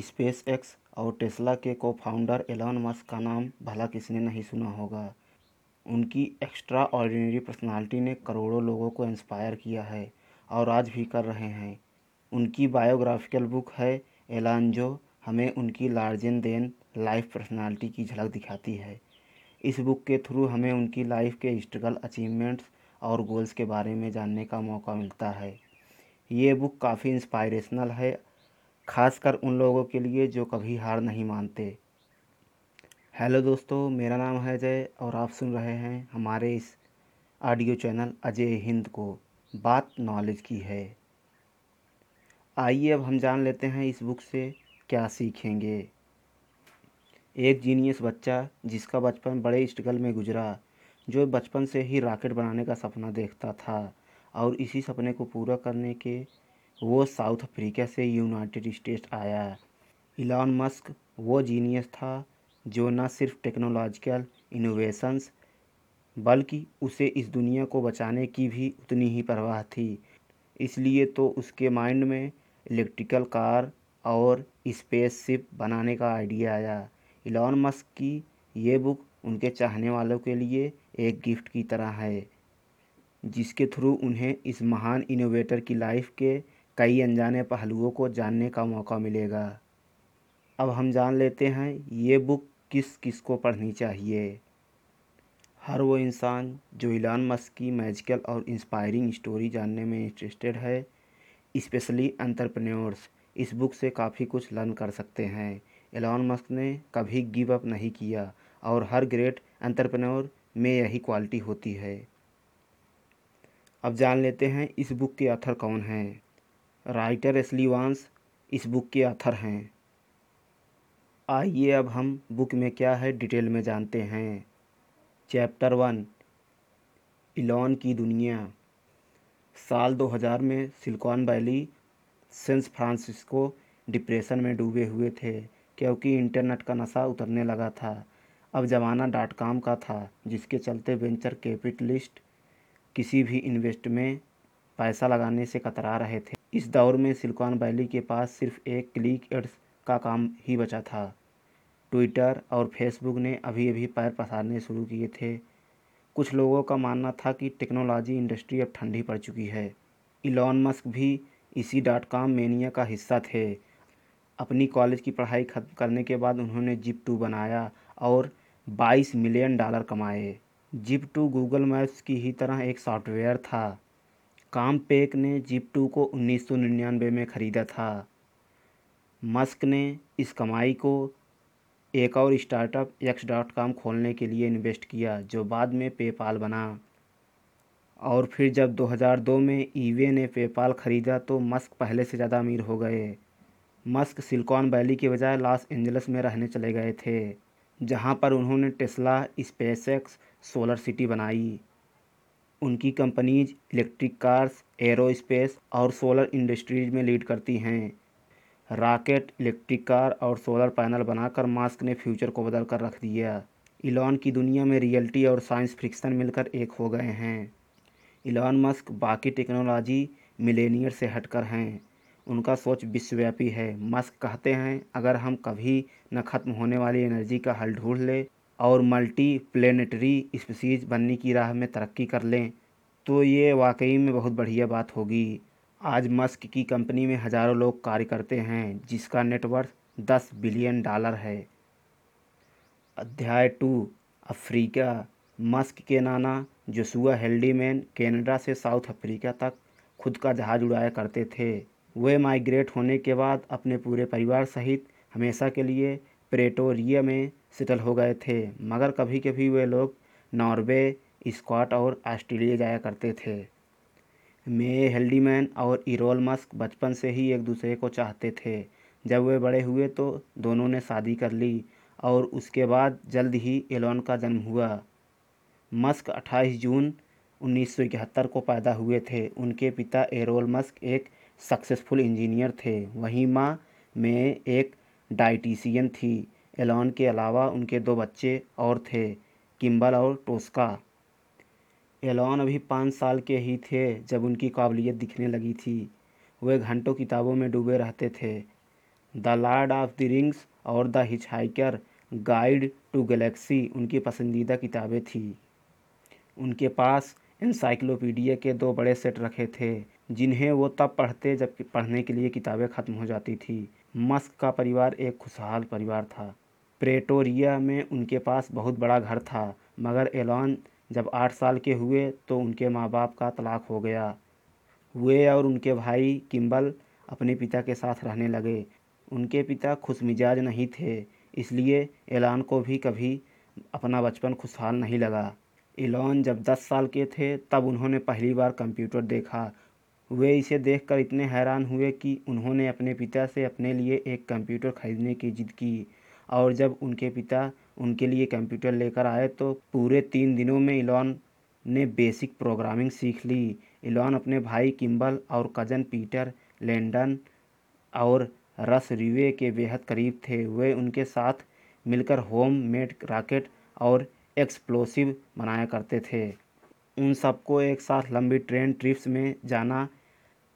Space x और Tesla के को फाउंडर एलन मस्क का नाम भला किसने नहीं सुना होगा। उनकी एक्स्ट्रा ऑर्डिनरी पर्सनालिटी ने करोड़ों लोगों को इंस्पायर किया है और आज भी कर रहे हैं। उनकी बायोग्राफिकल बुक है एलान जो हमें उनकी large larger than life personality की झलक दिखाती है। इस बुक के थ्रू हमें उनकी लाइफ के स्ट्रगल अचीवमेंट्स और गोल्स के बारे में जानने का मौका मिलता है। ये बुक काफ़ी इंस्पायरेशनल है ख़ासकर उन लोगों के लिए जो कभी हार नहीं मानते। हेलो दोस्तों, मेरा नाम है जय और आप सुन रहे हैं हमारे इस ऑडियो चैनल अजय हिंद को बात नॉलेज की है। आइए अब हम जान लेते हैं इस बुक से क्या सीखेंगे। एक जीनियस बच्चा जिसका बचपन बड़े स्ट्रगल में गुजरा, जो बचपन से ही रॉकेट बनाने का सपना देखता था और इसी सपने को पूरा करने के वो साउथ अफ्रीका से यूनाइटेड स्टेट्स आया। इलॉन मस्क वो जीनियस था जो न सिर्फ़ टेक्नोलॉजिकल इनोवेशंस, बल्कि उसे इस दुनिया को बचाने की भी उतनी ही परवाह थी। इसलिए तो उसके माइंड में इलेक्ट्रिकल कार और स्पेस शिप बनाने का आइडिया आया। इलॉन मस्क की ये बुक उनके चाहने वालों के लिए एक गिफ्ट की तरह है, जिसके थ्रू उन्हें इस महान इनोवेटर की लाइफ के कई अनजाने पहलुओं को जानने का मौका मिलेगा। अब हम जान लेते हैं, ये बुक किस किस को पढ़नी चाहिए। हर वो इंसान जो इलान मस्क की मैजिकल और इंस्पायरिंग स्टोरी जानने में इंटरेस्टेड है, स्पेशली एंटरप्रेन्योर्स, इस बुक से काफ़ी कुछ लर्न कर सकते हैं। एलॉन मस्क ने कभी गिव अप नहीं किया और हर ग्रेट एंटरप्रेन्योर में यही क्वालिटी होती है। अब जान लेते हैं, इस बुक के ऑथर कौन हैं। राइटर एसली वांस इस बुक के ऑथर हैं। आइए अब हम बुक में क्या है डिटेल में जानते हैं। चैप्टर वन, इलॉन की दुनिया। साल 2000 में Silicon Valley, San Francisco depression में डूबे हुए थे, क्योंकि इंटरनेट का नशा उतरने लगा था। अब ज़माना डॉट कॉम का था, जिसके चलते वेंचर कैपिटलिस्ट किसी भी इन्वेस्ट में पैसा लगाने से कतरा रहे थे। इस दौर में सिलिकॉन वैली के पास सिर्फ़ एक क्लिक एड्स का काम ही बचा था। ट्विटर और फेसबुक ने अभी अभी पैर पसारने शुरू किए थे। कुछ लोगों का मानना था कि टेक्नोलॉजी इंडस्ट्री अब ठंडी पड़ चुकी है। इलॉन मस्क भी इसी डॉट कॉम मेनिया का हिस्सा थे। अपनी कॉलेज की पढ़ाई खत्म करने के बाद उन्होंने जिप टू बनाया और 22 मिलियन डॉलर कमाए। जिप टू गूगल मैप्स की ही तरह एक सॉफ्टवेयर था। काम पेक ने जिप टू को उन्नीस सौ निन्यानवे में ख़रीदा था। मस्क ने इस कमाई को एक और स्टार्टअप एक्स डॉट कॉम खोलने के लिए इन्वेस्ट किया, जो बाद में पेपाल बना। और फिर जब 2002 में ईवे ने पेपाल ख़रीदा तो मस्क पहले से ज़्यादा अमीर हो गए। मस्क सिलिकॉन वैली के बजाय लॉस एंजल्स में रहने चले गए थे, जहाँ पर उन्होंने टेस्ला, स्पेसएक्स, सोलर सिटी बनाई। उनकी कंपनीज़ इलेक्ट्रिक कार्स, एरोस्पेस और सोलर इंडस्ट्रीज़ में लीड करती हैं। रॉकेट, इलेक्ट्रिक कार और सोलर पैनल बनाकर मास्क ने फ्यूचर को बदल कर रख दिया। इलॉन की दुनिया में रियलिटी और साइंस फ्रिक्शन मिलकर एक हो गए हैं। इलॉन मस्क बाकी टेक्नोलॉजी मिलेनियर से हटकर हैं। उनका सोच विश्वव्यापी है। मस्क कहते हैं, अगर हम कभी न ख़त्म होने वाली एनर्जी का हल ढूंढ ले और मल्टी प्लेनेटरी स्पीसीज बनने की राह में तरक्की कर लें तो ये वाकई में बहुत बढ़िया बात होगी। आज मस्क की कंपनी में हज़ारों लोग कार्य करते हैं, जिसका नेटवर्थ दस बिलियन डॉलर है। अध्याय टू, अफ्रीका। मस्क के नाना जोसुआ हेल्डीमैन कनाडा से साउथ अफ्रीका तक खुद का जहाज़ उड़ाया करते थे। वे माइग्रेट होने के बाद अपने पूरे परिवार सहित हमेशा के लिए प्रेटोरिया में सेटल हो गए थे। मगर कभी कभी वे लोग नॉर्वे, स्कॉट और ऑस्ट्रेलिया जाया करते थे। मे हेल्डीमैन और इरोल मस्क बचपन से ही एक दूसरे को चाहते थे। जब वे बड़े हुए तो दोनों ने शादी कर ली और उसके बाद जल्द ही एलोन का जन्म हुआ। मस्क 28 जून उन्नीस सौ इकहत्तर को पैदा हुए थे। उनके पिता एरोल मस्क एक सक्सेसफुल इंजीनियर थे। वहीं माँ में एक डाइटिशियन थी। एलॉन के अलावा उनके दो बच्चे और थे, किम्बल और टोस्का। एलॉन अभी पाँच साल के ही थे जब उनकी काबिलियत दिखने लगी थी। वे घंटों किताबों में डूबे रहते थे। The Lord of the Rings और the hitchhiker guide to galaxy उनकी पसंदीदा किताबें थीं। उनके पास इंसाइक्लोपीडिया के दो बड़े सेट रखे थे, जिन्हें वो तब पढ़ते जब पढ़ने के लिए किताबें ख़त्म हो जाती थी। मस्क का परिवार एक खुशहाल परिवार था। प्रेटोरिया में उनके पास बहुत बड़ा घर था, मगर एलॉन जब आठ साल के हुए तो उनके माँ बाप का तलाक हो गया। वे और उनके भाई किम्बल अपने पिता के साथ रहने लगे। उनके पिता खुश मिजाज नहीं थे, इसलिए एलान को भी कभी अपना बचपन खुशहाल नहीं लगा। एलॉन जब दस साल के थे, तब उन्होंने पहली बार कंप्यूटर देखा। वे इसे देखकर इतने हैरान हुए कि उन्होंने अपने पिता से अपने लिए एक कंप्यूटर खरीदने की जिद की। और जब उनके पिता उनके लिए कंप्यूटर लेकर आए तो पूरे तीन दिनों में इलॉन ने बेसिक प्रोग्रामिंग सीख ली। इलॉन अपने भाई किम्बल और कज़न पीटर लैंडन और रस रिवे के बेहद करीब थे। वे उनके साथ मिलकर होम मेड रॉकेट और एक्सप्लोसिव बनाया करते थे। उन सबको एक साथ लंबी ट्रेन ट्रिप्स में जाना,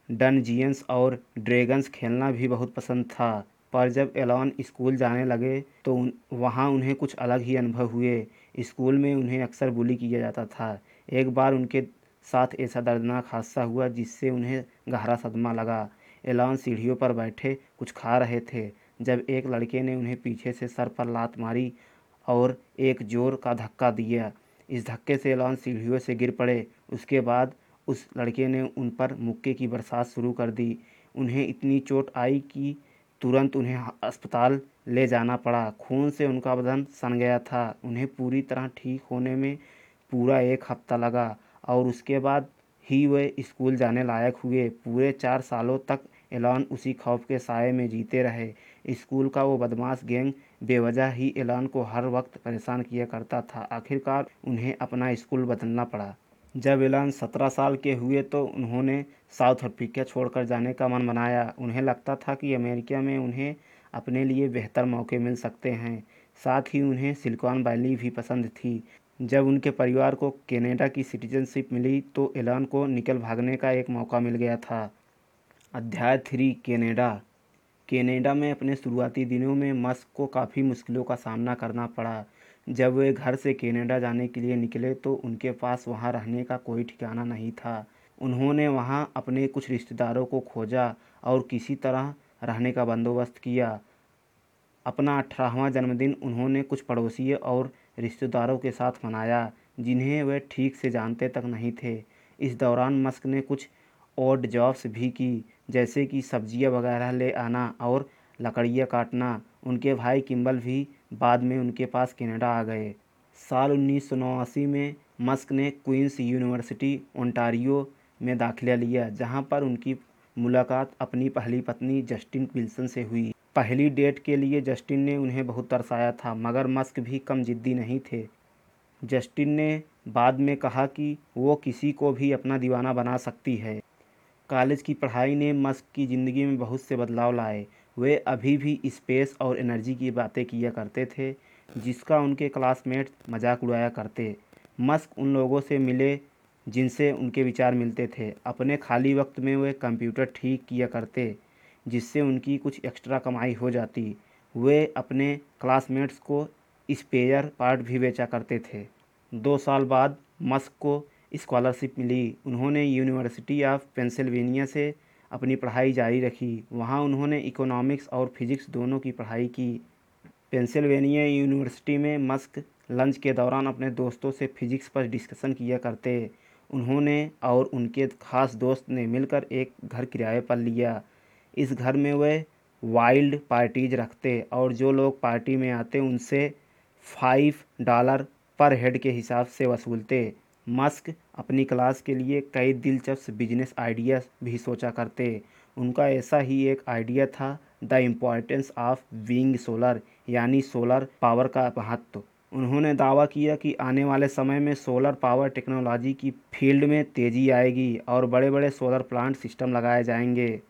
डनजियंस और ड्रैगन्स खेलना भी बहुत पसंद था। पर जब एलॉन स्कूल जाने लगे तो उन, वहाँ उन्हें कुछ अलग ही अनुभव हुए। स्कूल में उन्हें अक्सर बुली किया जाता था। एक बार उनके साथ ऐसा दर्दनाक हादसा हुआ जिससे उन्हें गहरा सदमा लगा। एलॉन सीढ़ियों पर बैठे कुछ खा रहे थे। जब एक लड़के ने उन्हें पीछे से सर पर लात मारी और एक ज़ोर का धक्का दिया इस धक्के से एलॉन सीढ़ियों से गिर पड़े। उसके बाद उस लड़के ने उन पर मुक्के की बरसात शुरू कर दी। उन्हें इतनी चोट आई कि तुरंत उन्हें अस्पताल ले जाना पड़ा। खून से उनका बदन सन गया था। उन्हें पूरी तरह ठीक होने में पूरा एक हफ़्ता लगा और उसके बाद ही वे स्कूल जाने लायक हुए। पूरे चार सालों तक एलान उसी खौफ के साय में जीते रहे। स्कूल का वो बदमाश गैंग बेवजह ही एलान को हर वक्त परेशान किया करता था। आखिरकार उन्हें अपना स्कूल बदलना पड़ा। जब एलान सत्रह साल के हुए तो उन्होंने साउथ अफ्रीका छोड़कर जाने का मन बनाया। उन्हें लगता था कि अमेरिका में उन्हें अपने लिए बेहतर मौके मिल सकते हैं। साथ ही उन्हें सिलिकॉन वैली भी पसंद थी। जब उनके परिवार को कनाडा की सिटीजनशिप मिली तो एलान को निकल भागने का एक मौका मिल गया था। अध्याय थ्री, कनाडा। कनाडा में अपने शुरुआती दिनों में मस्क को काफ़ी मुश्किलों का सामना करना पड़ा। जब वे घर से कनाडा जाने के लिए निकले तो उनके पास वहाँ रहने का कोई ठिकाना नहीं था। उन्होंने वहाँ अपने कुछ रिश्तेदारों को खोजा और किसी तरह रहने का बंदोबस्त किया। अपना अठारहवां जन्मदिन उन्होंने कुछ पड़ोसी और रिश्तेदारों के साथ मनाया, जिन्हें वे ठीक से जानते तक नहीं थे। इस दौरान मस्क ने कुछ ओड जॉब्स भी की, जैसे कि सब्ज़ियाँ वगैरह ले आना और लकड़ियाँ काटना, उनके भाई किम्बल भी बाद में उनके पास कनाडा आ गए। साल उन्नीस सौ नवासी में मस्क ने क्वींस यूनिवर्सिटी, ओंटारियो में दाखिला लिया, जहाँ पर उनकी मुलाकात अपनी पहली पत्नी जस्टिन विल्सन से हुई। पहली डेट के लिए जस्टिन ने उन्हें बहुत तरसाया था, मगर मस्क भी कम जिद्दी नहीं थे। जस्टिन ने बाद में कहा कि वो किसी को भी अपना दीवाना बना सकती है। कॉलेज की पढ़ाई ने मस्क की ज़िंदगी में बहुत से बदलाव लाए वे अभी भी स्पेस और एनर्जी की बातें किया करते थे, जिसका उनके क्लासमेट मज़ाक उड़ाया करते। मस्क उन लोगों से मिले जिनसे उनके विचार मिलते थे। अपने खाली वक्त में वे कंप्यूटर ठीक किया करते, जिससे उनकी कुछ एक्स्ट्रा कमाई हो जाती। वे अपने क्लासमेट्स को स्पेयर पार्ट भी बेचा करते थे। दो साल बाद मस्क को स्कॉलरशिप मिली। उन्होंने यूनिवर्सिटी ऑफ़ पेंसिल्वेनिया से अपनी पढ़ाई जारी रखी। वहाँ उन्होंने इकोनॉमिक्स और फिजिक्स दोनों की पढ़ाई की। पेंसिल्वेनिया यूनिवर्सिटी में मस्क लंच के दौरान अपने दोस्तों से फिजिक्स पर डिस्कशन किया करते। उन्होंने और उनके ख़ास दोस्त ने मिलकर एक घर किराए पर लिया। इस घर में वे वाइल्ड पार्टीज़ रखते और जो लोग पार्टी में आते उनसे फाइव डॉलर पर हेड के हिसाब से वसूलते। मस्क अपनी क्लास के लिए कई दिलचस्प बिज़नेस आइडिया भी सोचा करते। उनका ऐसा ही एक आइडिया था the importance of wing solar यानी सोलर पावर का महत्व। उन्होंने दावा किया कि आने वाले समय में सोलर पावर टेक्नोलॉजी की फ़ील्ड में तेज़ी आएगी और बड़े बड़े सोलर प्लांट सिस्टम लगाए जाएँगे।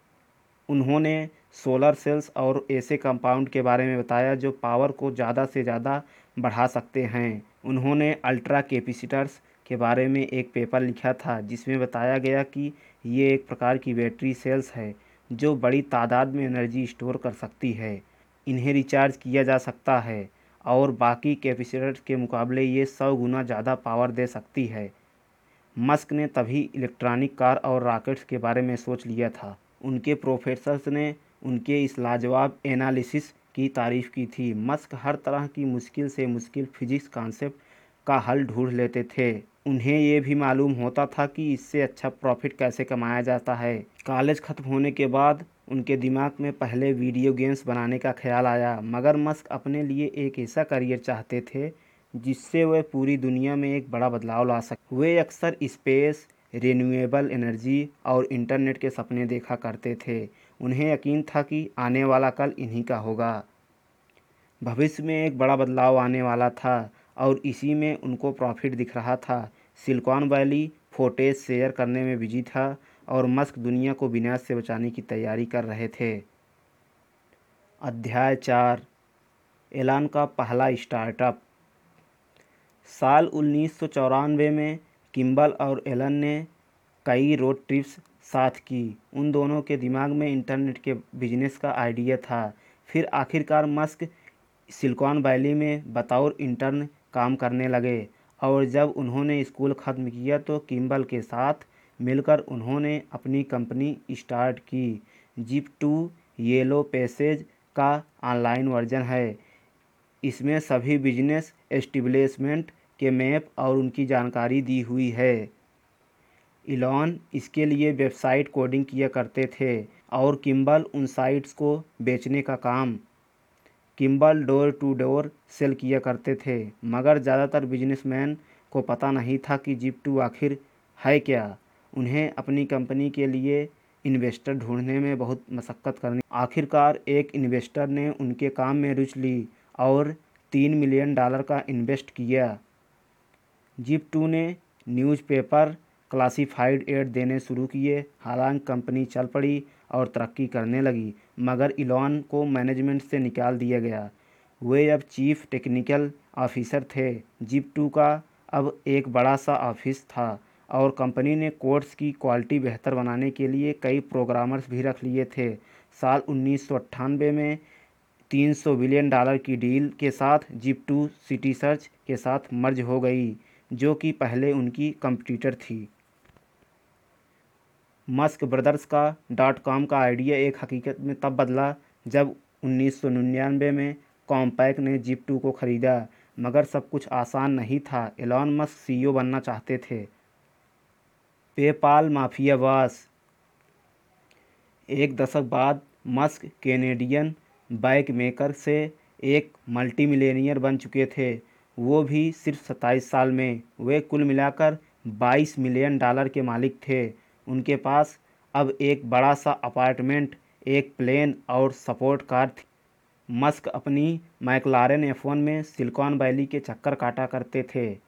उन्होंने सोलर सेल्स और ऐसे कंपाउंड के बारे में बताया जो पावर को ज़्यादा से ज़्यादा बढ़ा सकते हैं। उन्होंने अल्ट्रा कैपेसिटर्स के बारे में एक पेपर लिखा था, जिसमें बताया गया कि ये एक प्रकार की बैटरी सेल्स है, जो बड़ी तादाद में एनर्जी स्टोर कर सकती है। इन्हें रिचार्ज किया जा सकता है, और बाकी कैपेसिटर के मुकाबले ये सौ गुना ज़्यादा पावर दे सकती है। मस्क ने तभी इलेक्ट्रॉनिक कार और रॉकेट्स के बारे में सोच लिया था। उनके प्रोफेसर्स ने उनके इस लाजवाब एनालिसिस की तारीफ़ की थी। मस्क हर तरह की मुश्किल से मुश्किल फिजिक्स कॉन्सेप्ट का हल ढूंढ लेते थे। उन्हें ये भी मालूम होता था कि इससे अच्छा प्रॉफिट कैसे कमाया जाता है। कॉलेज ख़त्म होने के बाद उनके दिमाग में पहले वीडियो गेम्स बनाने का ख्याल आया। मगर मस्क अपने लिए एक ऐसा करियर चाहते थे, जिससे वह पूरी दुनिया में एक बड़ा बदलाव ला सके। वे अक्सर स्पेस रिन्यूएबल एनर्जी और इंटरनेट के सपने देखा करते थे। उन्हें यकीन था कि आने वाला कल इन्हीं का होगा। भविष्य में एक बड़ा बदलाव आने वाला था। और इसी में उनको प्रॉफिट दिख रहा था। सिलिकॉन वैली फोटेज शेयर करने में बिज़ी था और मस्क दुनिया को विनाश से बचाने की तैयारी कर रहे थे। अध्याय चार, एलान का पहला स्टार्टअप साल उन्नीस सौ चौरानवे में किम्बल और एलन ने कई रोड ट्रिप्स साथ की। उन दोनों के दिमाग में इंटरनेट के बिज़नेस का आइडिया था। फिर आखिरकार मस्क सिलिकॉन वैली में बतौर इंटर्न काम करने लगे और जब उन्होंने स्कूल ख़त्म किया तो किम्बल के साथ मिलकर उन्होंने अपनी कंपनी स्टार्ट की। जिप टू येलो पैसेज का ऑनलाइन वर्जन है। इसमें सभी बिज़नेस एस्टिब्लिशमेंट के मैप और उनकी जानकारी दी हुई है। इलॉन इसके लिए वेबसाइट कोडिंग किया करते थे और किम्बल उन साइट्स को बेचने का काम Kimbal door to door sale किया करते थे, मगर ज़्यादातर बिजनेसमैन को पता नहीं था कि जिप टू आखिर है क्या। उन्हें अपनी कंपनी के लिए इन्वेस्टर ढूँढने में बहुत मशक्क़त करनी। आखिरकार एक इन्वेस्टर ने उनके काम में रुचि ली और तीन मिलियन डॉलर का इन्वेस्ट किया। जिप टू ने न्यूज़पेपर क्लासिफाइड एड देने शुरू किए। हालाँकि कंपनी चल पड़ी और तरक्की करने लगी, मगर इलॉन को मैनेजमेंट से निकाल दिया गया। वे अब चीफ टेक्निकल ऑफिसर थे। जिप टू का अब एक बड़ा सा ऑफ़िस था और कंपनी ने कोड्स की क्वालिटी बेहतर बनाने के लिए कई प्रोग्रामर्स भी रख लिए थे। साल उन्नीस सौ अट्ठानबे में 300 बिलियन डॉलर की डील के साथ जिप टू सिटी सर्च के साथ मर्ज हो गई, जो कि पहले उनकी कंपटीटर थी। मस्क ब्रदर्स का डॉट कॉम का आइडिया एक हकीकत में तब बदला जब उन्नीस सौ निन्यानवे में कॉम्पैक ने जिप टू को ख़रीदा, मगर सब कुछ आसान नहीं था। एलॉन मस्क सीईओ बनना चाहते थे। पेपाल माफियावास एक दशक बाद मस्क कैनेडियन बाइक मेकर से एक मल्टी मिलेनियर बन चुके थे। वो भी सिर्फ़ सत्ताईस साल में। वे कुल मिलाकर बाईस मिलियन डॉलर के मालिक थे। उनके पास अब एक बड़ा सा अपार्टमेंट, एक प्लेन और सपोर्ट कार थी। मस्क अपनी मैकलारेन एफ़ में सिलिकॉन वैली के चक्कर काटा करते थे।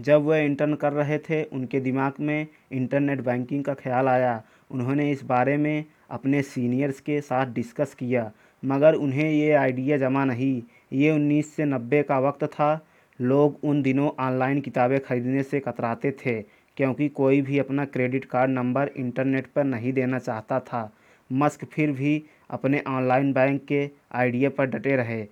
जब वह इंटर्न कर रहे थे, उनके दिमाग में इंटरनेट बैंकिंग का ख्याल आया। उन्होंने इस बारे में अपने सीनियर्स के साथ डिस्कस किया, मगर उन्हें ये आइडिया जमा नहीं। ये उन्नीस से नब्बे का वक्त था। लोग उन दिनों ऑनलाइन किताबें खरीदने से कतराते थे। क्योंकि कोई भी अपना क्रेडिट कार्ड नंबर इंटरनेट पर नहीं देना चाहता था। मस्क फिर भी अपने ऑनलाइन बैंक के आइडिया पर डटे रहे।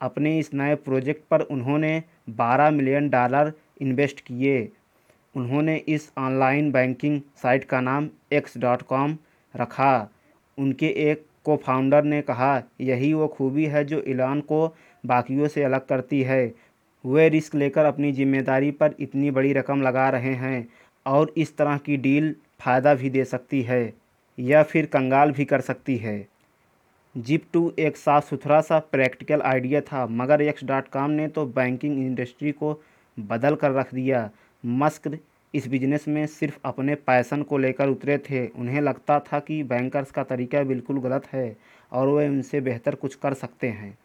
अपने इस नए प्रोजेक्ट पर उन्होंने 12 मिलियन डॉलर इन्वेस्ट किए। उन्होंने इस ऑनलाइन बैंकिंग साइट का नाम एक्स डॉट कॉम रखा। उनके एक को फाउंडर ने कहा, यही वो खूबी है जो इलान को बाकियों से अलग करती है। वे रिस्क लेकर अपनी ज़िम्मेदारी पर इतनी बड़ी रकम लगा रहे हैं। और इस तरह की डील फ़ायदा भी दे सकती है, या फिर कंगाल भी कर सकती है। जिप टू एक साफ़ सुथरा सा प्रैक्टिकल आइडिया था, मगर एक्स डॉट कॉम ने तो बैंकिंग इंडस्ट्री को बदल कर रख दिया। मस्क इस बिज़नेस में सिर्फ़ अपने पैसन को लेकर उतरे थे। उन्हें लगता था कि बैंकर्स का तरीका बिल्कुल गलत है, और वे उनसे बेहतर कुछ कर सकते हैं।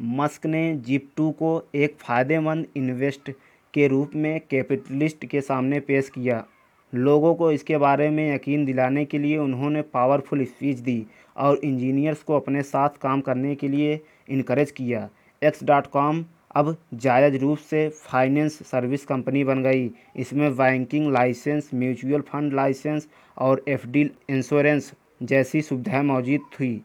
मस्क ने जिप टू को एक फ़ायदेमंद इन्वेस्ट के रूप में कैपिटलिस्ट के सामने पेश किया। लोगों को इसके बारे में यकीन दिलाने के लिए उन्होंने पावरफुल स्पीच दी और इंजीनियर्स को अपने साथ काम करने के लिए इनक्रेज किया। एक्स डॉट कॉम अब जायज़ रूप से फाइनेंस सर्विस कंपनी बन गई। इसमें banking license mutual fund license और एफडी इंश्योरेंस जैसी सुविधाएँ मौजूद थी।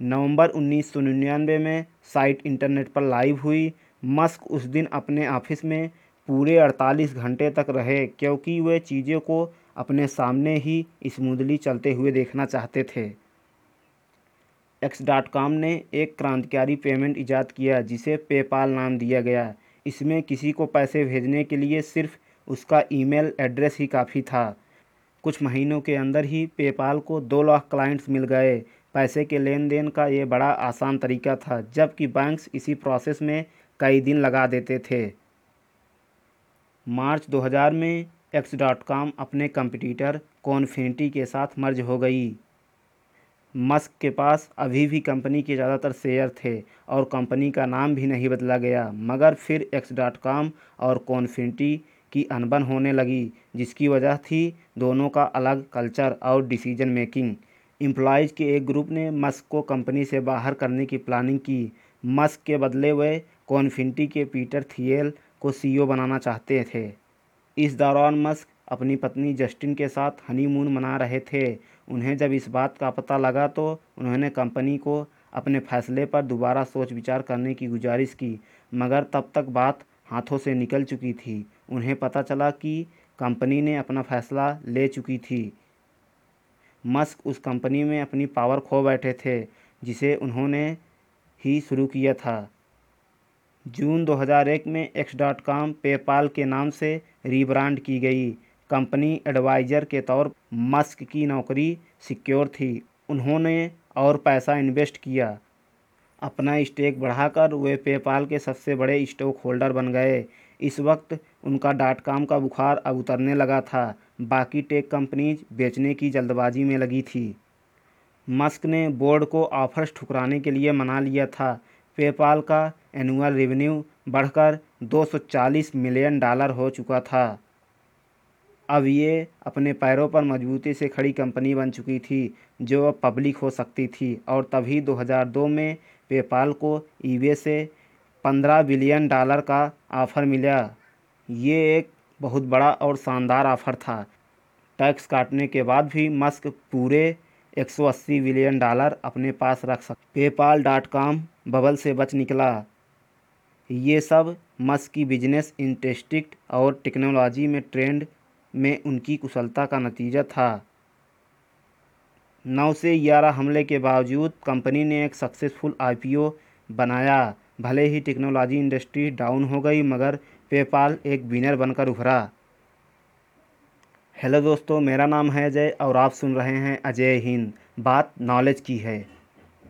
नवंबर उन्नीस सौ निन्यानवे में साइट इंटरनेट पर लाइव हुई। मस्क उस दिन अपने ऑफ़िस में पूरे अड़तालीस घंटे तक रहे, क्योंकि वे चीज़ों को अपने सामने ही स्मूदली चलते हुए देखना चाहते थे। एक्स डॉट कॉम ने एक क्रांतिकारी पेमेंट ईजाद किया, जिसे पेपाल नाम दिया गया। इसमें किसी को पैसे भेजने के लिए सिर्फ़ उसका ईमेल एड्रेस ही काफ़ी था। कुछ महीनों के अंदर ही पेपाल को दो लाख क्लाइंट्स मिल गए। पैसे के लेन देन का ये बड़ा आसान तरीका था, जबकि बैंक्स इसी प्रोसेस में कई दिन लगा देते थे। मार्च 2000 में एक्स डॉट कॉम अपने कंपटीटर कॉन्फिनिटी के साथ मर्ज हो गई। मस्क के पास अभी भी कंपनी के ज़्यादातर शेयर थे और कंपनी का नाम भी नहीं बदला गया, मगर फिर एक्स डॉट कॉम और कॉन्फिनिटी की अनबन होने लगी, जिसकी वजह थी दोनों का अलग कल्चर और डिसीज़न मेकिंग एम्प्लॉयज़ के एक ग्रुप ने मस्क को कंपनी से बाहर करने की प्लानिंग की। मस्क के बदले वे कॉन्फिनिटी के पीटर थियल को सीईओ बनाना चाहते थे। इस दौरान मस्क अपनी पत्नी जस्टिन के साथ हनीमून मना रहे थे। उन्हें जब इस बात का पता लगा तो उन्होंने कंपनी को अपने फैसले पर दोबारा सोच विचार करने की गुजारिश की, मगर तब तक बात हाथों से निकल चुकी थी। उन्हें पता चला कि कंपनी ने अपना फैसला ले चुकी थी। मस्क उस कंपनी में अपनी पावर खो बैठे थे, जिसे उन्होंने ही शुरू किया था। जून 2001 में एक्स डॉट कॉम पेपाल के नाम से रीब्रांड की गई कंपनी एडवाइज़र के तौर मस्क की नौकरी सिक्योर थी। उन्होंने और पैसा इन्वेस्ट किया। अपना स्टेक बढ़ाकर वे पेपाल के सबसे बड़े स्टॉक होल्डर बन गए। इस वक्त उनका डॉट कॉम का बुखार अब उतरने लगा था। बाकी टेक कंपनीज़ बेचने की जल्दबाजी में लगी थी। मस्क ने बोर्ड को ऑफर्स ठुकराने के लिए मना लिया था। पेपाल का एनुअल रेवेन्यू बढ़कर 240 मिलियन डॉलर हो चुका था। अब ये अपने पैरों पर मजबूती से खड़ी कंपनी बन चुकी थी, जो अब पब्लिक हो सकती थी, और तभी 2002 में पेपाल को ईबे से 15 बिलियन डॉलर का ऑफ़र मिला। ये एक बहुत बड़ा और शानदार ऑफ़र था। टैक्स काटने के बाद भी मस्क पूरे 180 बिलियन डॉलर अपने पास रख सक, पेपाल डॉट कॉम बबल से बच निकला। ये सब मस्क की बिज़नेस इंटरेस्टिक और टेक्नोलॉजी में ट्रेंड में उनकी कुशलता का नतीजा था। नौ से ग्यारह हमले के बावजूद कंपनी ने एक सक्सेसफुल आईपीओ बनाया। भले ही टेक्नोलॉजी इंडस्ट्री डाउन हो गई, मगर पेपाल एक विनर बनकर उभरा। हेलो दोस्तों, मेरा नाम है अजय और आप सुन रहे हैं अजय हिंद। बात नॉलेज की है।